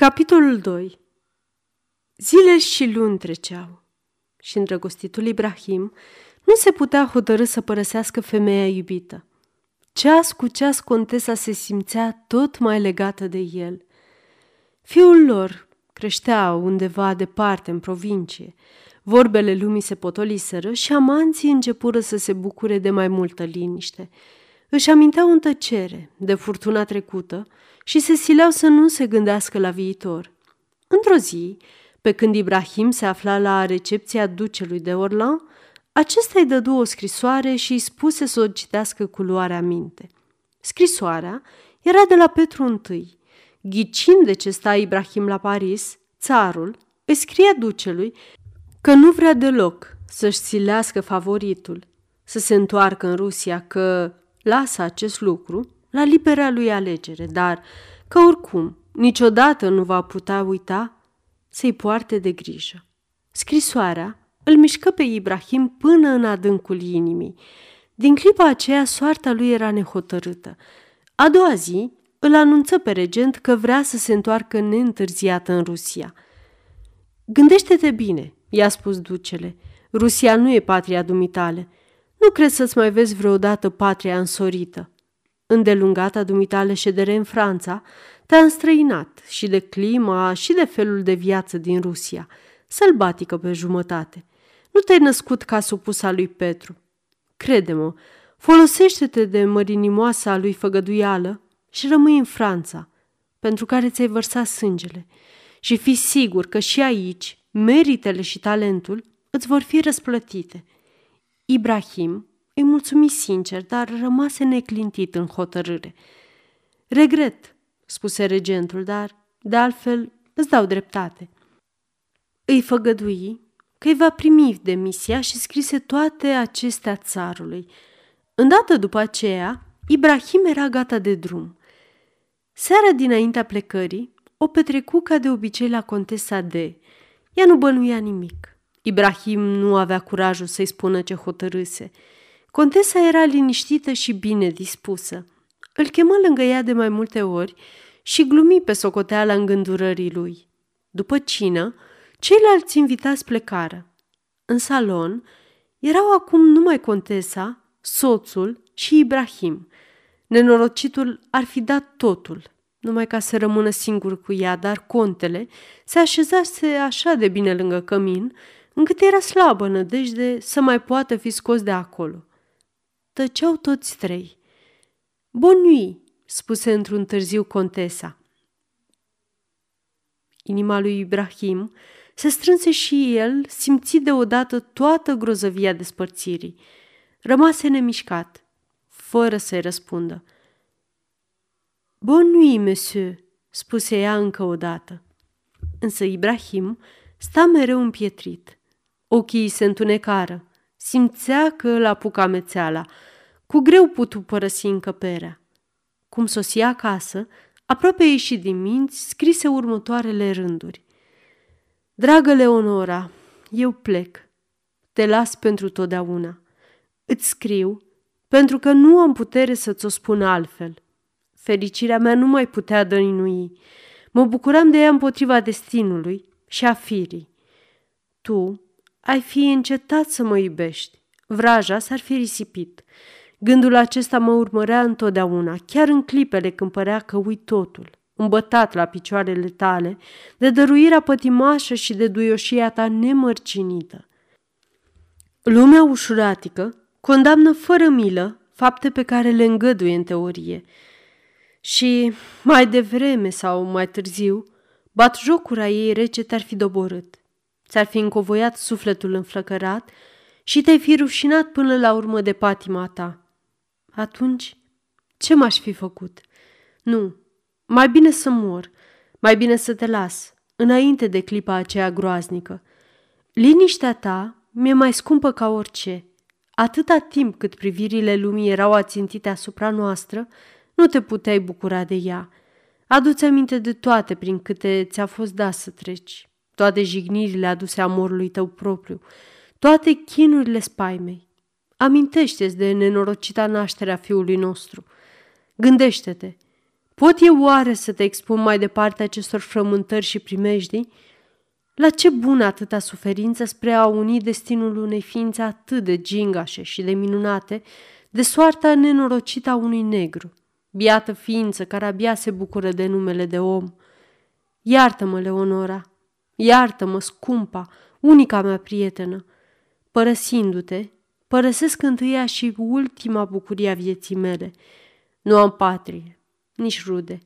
Capitolul 2 Zile și luni treceau și îndrăgostitul Ibrahim nu se putea hotărâ să părăsească femeia iubită. Ceas cu ceas contesa se simțea tot mai legată de el. Fiul lor creștea undeva departe în provincie. Vorbele lumii se potoliseră și amanții începură să se bucure de mai multă liniște. Își aminteau în tăcere de furtuna trecută și se sileau să nu se gândească la viitor. Într-o zi, pe când Ibrahim se afla la recepția ducelui de Orlan, acesta îi dădu o scrisoare și îi spuse să o citească cu luarea minte. Scrisoarea era de la Petru I. Ghicind de ce sta Ibrahim la Paris, țarul îi scria ducelui că nu vrea deloc să-și silească favoritul, să se întoarcă în Rusia, că lasă acest lucru la libera lui alegere, dar că oricum niciodată nu va putea uita să-i poarte de grijă. Scrisoarea îl mișcă pe Ibrahim până în adâncul inimii. Din clipa aceea, soarta lui era nehotărâtă. A doua zi, îl anunță pe regent că vrea să se întoarcă neîntârziată în Rusia. Gândește-te bine, i-a spus ducele. Rusia nu e patria dumitale. Nu crezi să-ți mai vezi vreodată patria însorită. Îndelungata dumitale ședere în Franța te-a înstrăinat și de clima și de felul de viață din Rusia, sălbatică pe jumătate. Nu te-ai născut ca supusa lui Petru. Crede-mă, folosește-te de mărinimoasa lui făgăduială și rămâi în Franța, pentru care ți-ai vărsat sângele. Și fii sigur că și aici meritele și talentul îți vor fi răsplătite. Ibrahim îi mulțumi sincer, dar rămase neclintit în hotărâre. Regret, spuse regentul, dar, de altfel, îți dau dreptate. Îi făgădui că îi va primi demisia și scrise toate acestea țarului. Îndată după aceea, Ibrahim era gata de drum. Seara dinaintea plecării, o petrecu ca de obicei la contesa D. Ea nu bănuia nimic. Ibrahim nu avea curajul să-i spună ce hotărâse. Contesa era liniștită și bine dispusă. Îl chemă lângă ea de mai multe ori și glumi pe socoteala îngândurării lui. După cină, ceilalți invitați plecară. În salon erau acum numai contesa, soțul și Ibrahim. Nenorocitul ar fi dat totul, numai ca să rămână singur cu ea, dar contele se așezase așa de bine lângă cămin, încât era slabă nădejde să mai poată fi scos de acolo. Tăceau toți trei. Bun nuit, spuse într-un târziu contesa. Inima lui Ibrahim se strânse și el, simți deodată toată grozăvia despărțirii. Rămase nemișcat, fără să-i răspundă. Bun nuit, monsieur, spuse ea încă o dată. Însă Ibrahim sta mereu împietrit. Ochii se întunecară. Simțea că îl apucă amețeala. Cu greu putu părăsi încăperea. Cum sosia acasă, aproape ieșit din minți, scrise următoarele rânduri. Dragă Leonora, eu plec. Te las pentru totdeauna. Îți scriu pentru că nu am putere să-ți o spun altfel. Fericirea mea nu mai putea dăinui. Mă bucuram de ea împotriva destinului și a firii. Tu ai fi încetat să mă iubești. Vraja s-ar fi risipit. Gândul acesta mă urmărea întotdeauna, chiar în clipele când părea că uit totul, îmbătat la picioarele tale, de dăruirea pătimașă și de duioșia ta nemărcinită. Lumea ușuratică condamnă fără milă fapte pe care le îngăduie în teorie. Și mai devreme sau mai târziu, bat jocura ei rece te-ar fi doborât. Ți-ar fi încovoiat sufletul înflăcărat și te-ai fi rușinat până la urmă de patima ta. Atunci, ce m-aș fi făcut? Nu, mai bine să mor, mai bine să te las, înainte de clipa aceea groaznică. Liniștea ta mi-e mai scumpă ca orice. Atâta timp cât privirile lumii erau ațintite asupra noastră, nu te puteai bucura de ea. Adu-ți aminte de toate prin câte ți-a fost dat să treci, toate jignirile aduse amorului tău propriu, toate chinurile spaimei. Amintește-ți de nenorocita nașterea fiului nostru. Gândește-te, Pot eu oare să te expun mai departe acestor frământări și primejdii? La ce bună atâta suferință spre a uni destinul unei ființe atât de gingașe și de minunate, de soarta nenorocită a unui negru, biată ființă care abia se bucură de numele de om. Iartă-mă, Leonora, iartă-mă, scumpa, unica mea prietenă. Părăsindu-te, părăsesc întâia și ultima bucurie a vieții mele. Nu am patrie, nici rude.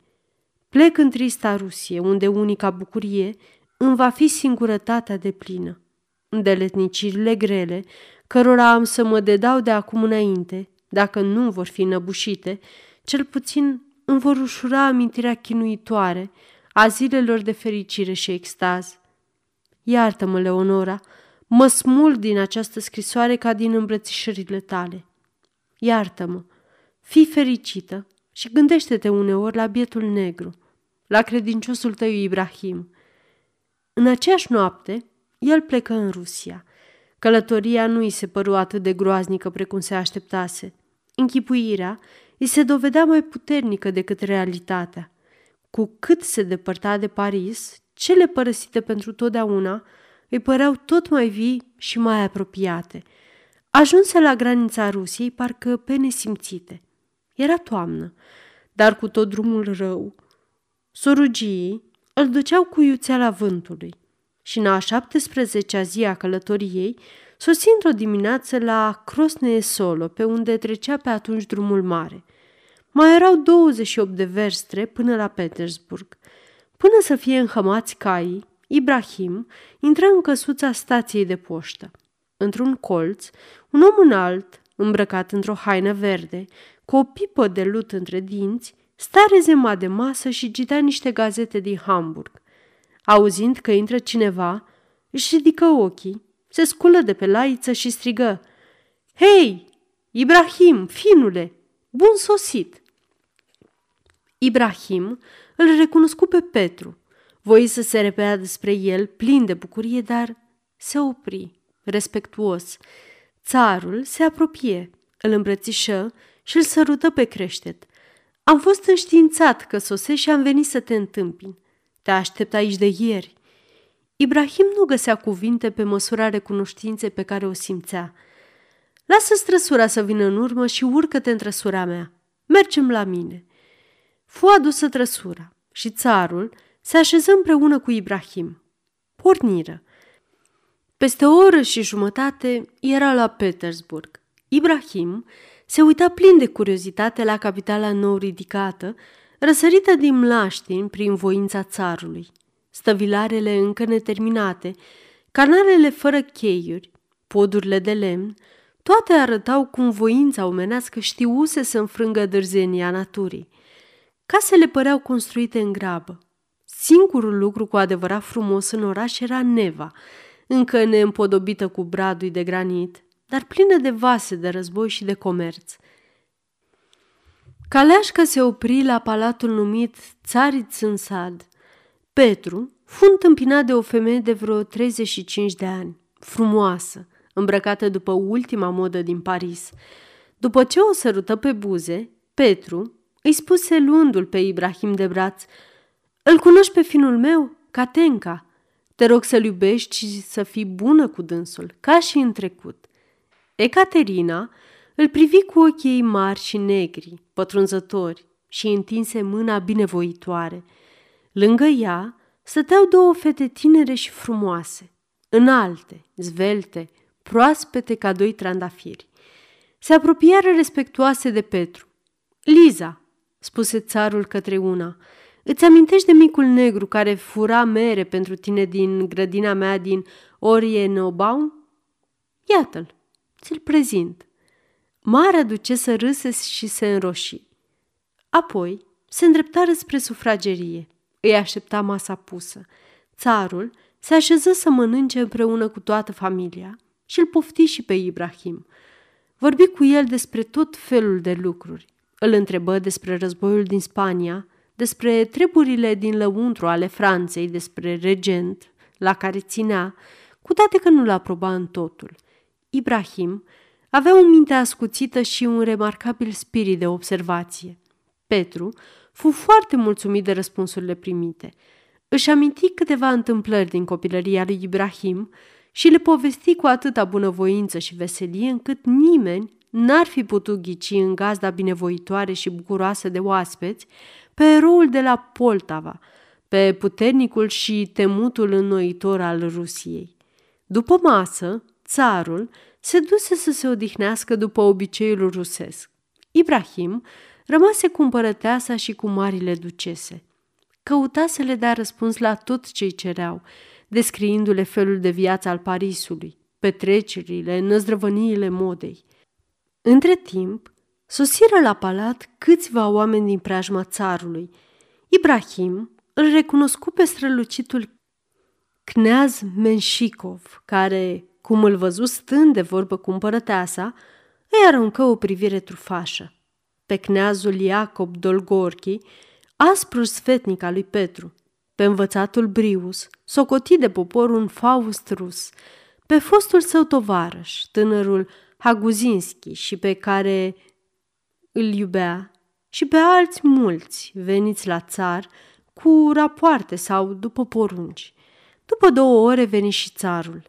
Plec în trista Rusie, unde unica bucurie îmi va fi singurătatea de plină. Îndeletnicirile grele, cărora am să mă dedau de acum înainte, dacă nu vor fi năbușite, cel puțin îmi vor ușura amintirea chinuitoare a zilelor de fericire și extaz. Iartă-mă, Leonora, mă smul din această scrisoare ca din îmbrățișările tale. Iartă-mă, fii fericită și gândește-te uneori la bietul negru, la credinciosul tău Ibrahim. În aceeași noapte, el plecă în Rusia. Călătoria nu îi se păru atât de groaznică precum se așteptase. Închipuirea îi se dovedea mai puternică decât realitatea. Cu cât se depărta de Paris, cele părăsite pentru totdeauna îi păreau tot mai vii și mai apropiate. Ajunse la granița Rusiei parcă pe nesimțite. Era toamnă, dar cu tot drumul rău. Sorugii îl duceau cu iuțeala vântului și în a 17-a zi a călătoriei sosi într-o dimineață la Crosnee Solo, pe unde trecea pe atunci drumul mare. Mai erau 28 de verstre până la Petersburg. Până să fie înhămați caii, Ibrahim intră în căsuța stației de poștă. Într-un colț, un om înalt, îmbrăcat într-o haină verde, cu o pipă de lut între dinți, sta rezemat de masă și citea niște gazete din Hamburg. Auzind că intră cineva, își ridică ochii, se sculă de pe laiță și strigă Hei, Ibrahim, finule, bun sosit! Ibrahim îl recunoscu pe Petru. Voi să se repea despre el, plin de bucurie, dar se opri, respectuos. Țarul se apropie, îl îmbrățișă și îl sărută pe creștet. Am fost înștiințat că sosești și am venit să te întâmpin. Te aștept aici de ieri. Ibrahim nu găsea cuvinte pe măsura recunoștinței pe care o simțea. Lasă străsura să vină în urmă și urcă-te în trăsura mea. Mergem la mine. Fu adusă trăsura și țarul se așeză împreună cu Ibrahim. Porniră. Peste o oră și jumătate era la Petersburg. Ibrahim se uita plin de curiozitate la capitala nou ridicată, răsărită din mlaștini prin voința țarului. Stăvilarele încă neterminate, canalele fără cheiuri, podurile de lemn, toate arătau cum voința omenească știuse să înfrângă dârzenia naturii. Casele păreau construite în grabă. Singurul lucru cu adevărat frumos în oraș era Neva, încă neîmpodobită cu bradui de granit, dar plină de vase de război și de comerț. Caleașca se opri la palatul numit Țarit Țânsad. Petru fu întâmpinat de o femeie de vreo 35 de ani, frumoasă, îmbrăcată după ultima modă din Paris. După ce o sărută pe buze, Petru îi spuse luându-l pe Ibrahim de braț, Îl cunoști pe finul meu, Catenca. Te rog să-l iubești și să fii bună cu dânsul, ca și în trecut. Ecaterina îl privi cu ochii ei mari și negri, pătrunzători, și întinse mâna binevoitoare. Lângă ea stăteau două fete tinere și frumoase, înalte, zvelte, proaspete ca doi trandafiri. Se apropiară respectuoase de Petru. Liza, spuse țarul către una, îți amintești de micul negru care fura mere pentru tine din grădina mea din Orienobaum? Iată-l, ți-l prezint. Marea ducesă râse și se înroși. Apoi se îndreptară spre sufragerie. Îi aștepta masa pusă. Țarul se așeză să mănânce împreună cu toată familia și îl pofti și pe Ibrahim. Vorbi cu el despre tot felul de lucruri. Îl întrebă despre războiul din Spania, despre treburile din lăuntru ale Franței, despre regent, la care ținea, cu toate că nu l aproba în totul. Ibrahim avea o minte ascuțită și un remarcabil spirit de observație. Petru fu foarte mulțumit de răspunsurile primite. Își aminti câteva întâmplări din copilăria lui Ibrahim și le povesti cu atâta bunăvoință și veselie încât nimeni n-ar fi putut ghici în gazda binevoitoare și bucuroasă de oaspeți pe eroul de la Poltava, pe puternicul și temutul înnoitor al Rusiei. După masă, țarul se duse să se odihnească după obiceiul rusesc. Ibrahim rămase cu împărăteasa și cu marile ducese. Căuta să le dea răspuns la tot ce-i cereau, descriindu-le felul de viață al Parisului, petrecerile, năzdrăvăniile modei. Între timp, sosiră la palat câțiva oameni din preajma țarului. Ibrahim îl recunoscu pe strălucitul Kneaz Menshikov, care, cum îl văzu stând de vorbă cu împărăteasa, îi aruncă o privire trufașă. Pe kneazul Iacob Dolgorchi, asprul sfetnic al lui Petru, pe învățatul Brius, socotit de popor un faust rus, pe fostul său tovarăș, tânărul Haguzinski și pe care îl iubea, și pe alți mulți veniți la țar cu rapoarte sau după porunci. După două ore veni și țarul.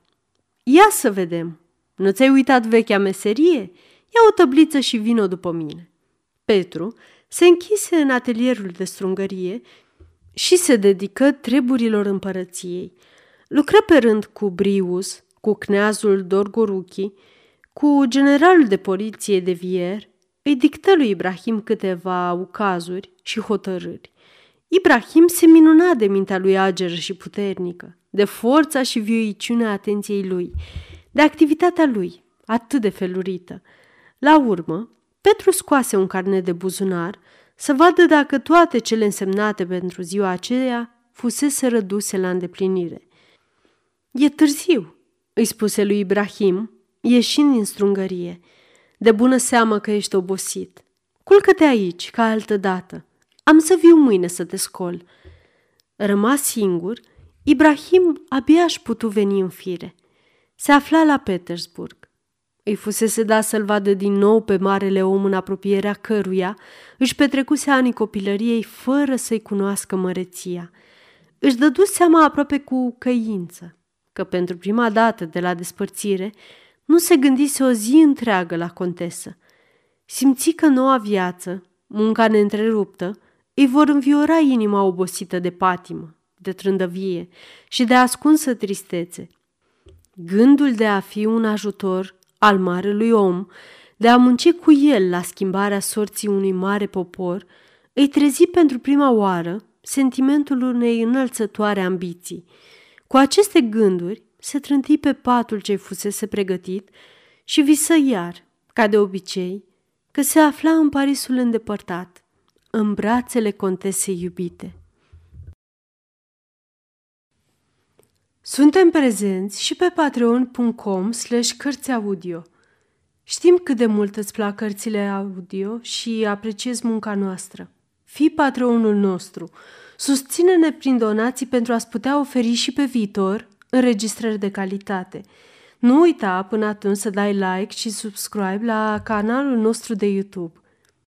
Ia să vedem, nu ți-ai uitat vechea meserie? Ia o tăbliță și vino după mine. Petru se închise în atelierul de strungărie și se dedică treburilor împărăției. Lucră pe rând cu Brius, cu cneazul Dorgoruchi, cu generalul de poliție de Vier, îi dictă lui Ibrahim câteva ucazuri și hotărâri. Ibrahim se minuna de mintea lui ageră și puternică, de forța și vioiciunea atenției lui, de activitatea lui, atât de felurită. La urmă, Petru scoase un carnet de buzunar să vadă dacă toate cele însemnate pentru ziua aceea fusese răduse la îndeplinire. E târziu, îi spuse lui Ibrahim, ieșind din strungărie. De bună seamă că ești obosit. Culcă-te aici, ca altă dată. Am să viu mâine să te scol. Rămas singur, Ibrahim abia aș putu veni în fire. Se afla la Petersburg. Îi fusese dat să-l vadă din nou pe marele om în apropierea căruia își petrecuse anii copilăriei fără să-i cunoască măreția. Își dădu seama aproape cu căință că pentru prima dată de la despărțire nu se gândise o zi întreagă la contesă. Simți că noua viață, munca neîntreruptă, îi vor înviora inima obosită de patimă, de trândăvie și de ascunsă tristețe. Gândul de a fi un ajutor al marelui om, de a munci cu el la schimbarea sorții unui mare popor, îi trezi pentru prima oară sentimentul unei înălțătoare ambiții. Cu aceste gânduri se trânti pe patul ce fusese pregătit și visă iar, ca de obicei, că se afla în Parisul îndepărtat, în brațele contesei iubite. Suntem prezenți și pe patreon.com slash cărțiaudio. Știm cât de mult îți plac cărțile audio și apreciezi munca noastră. Fii patronul nostru. Susține-ne prin donații pentru a-ți putea oferi și pe viitor înregistrări de calitate. Nu uita până atunci să dai like și subscribe la canalul nostru de YouTube.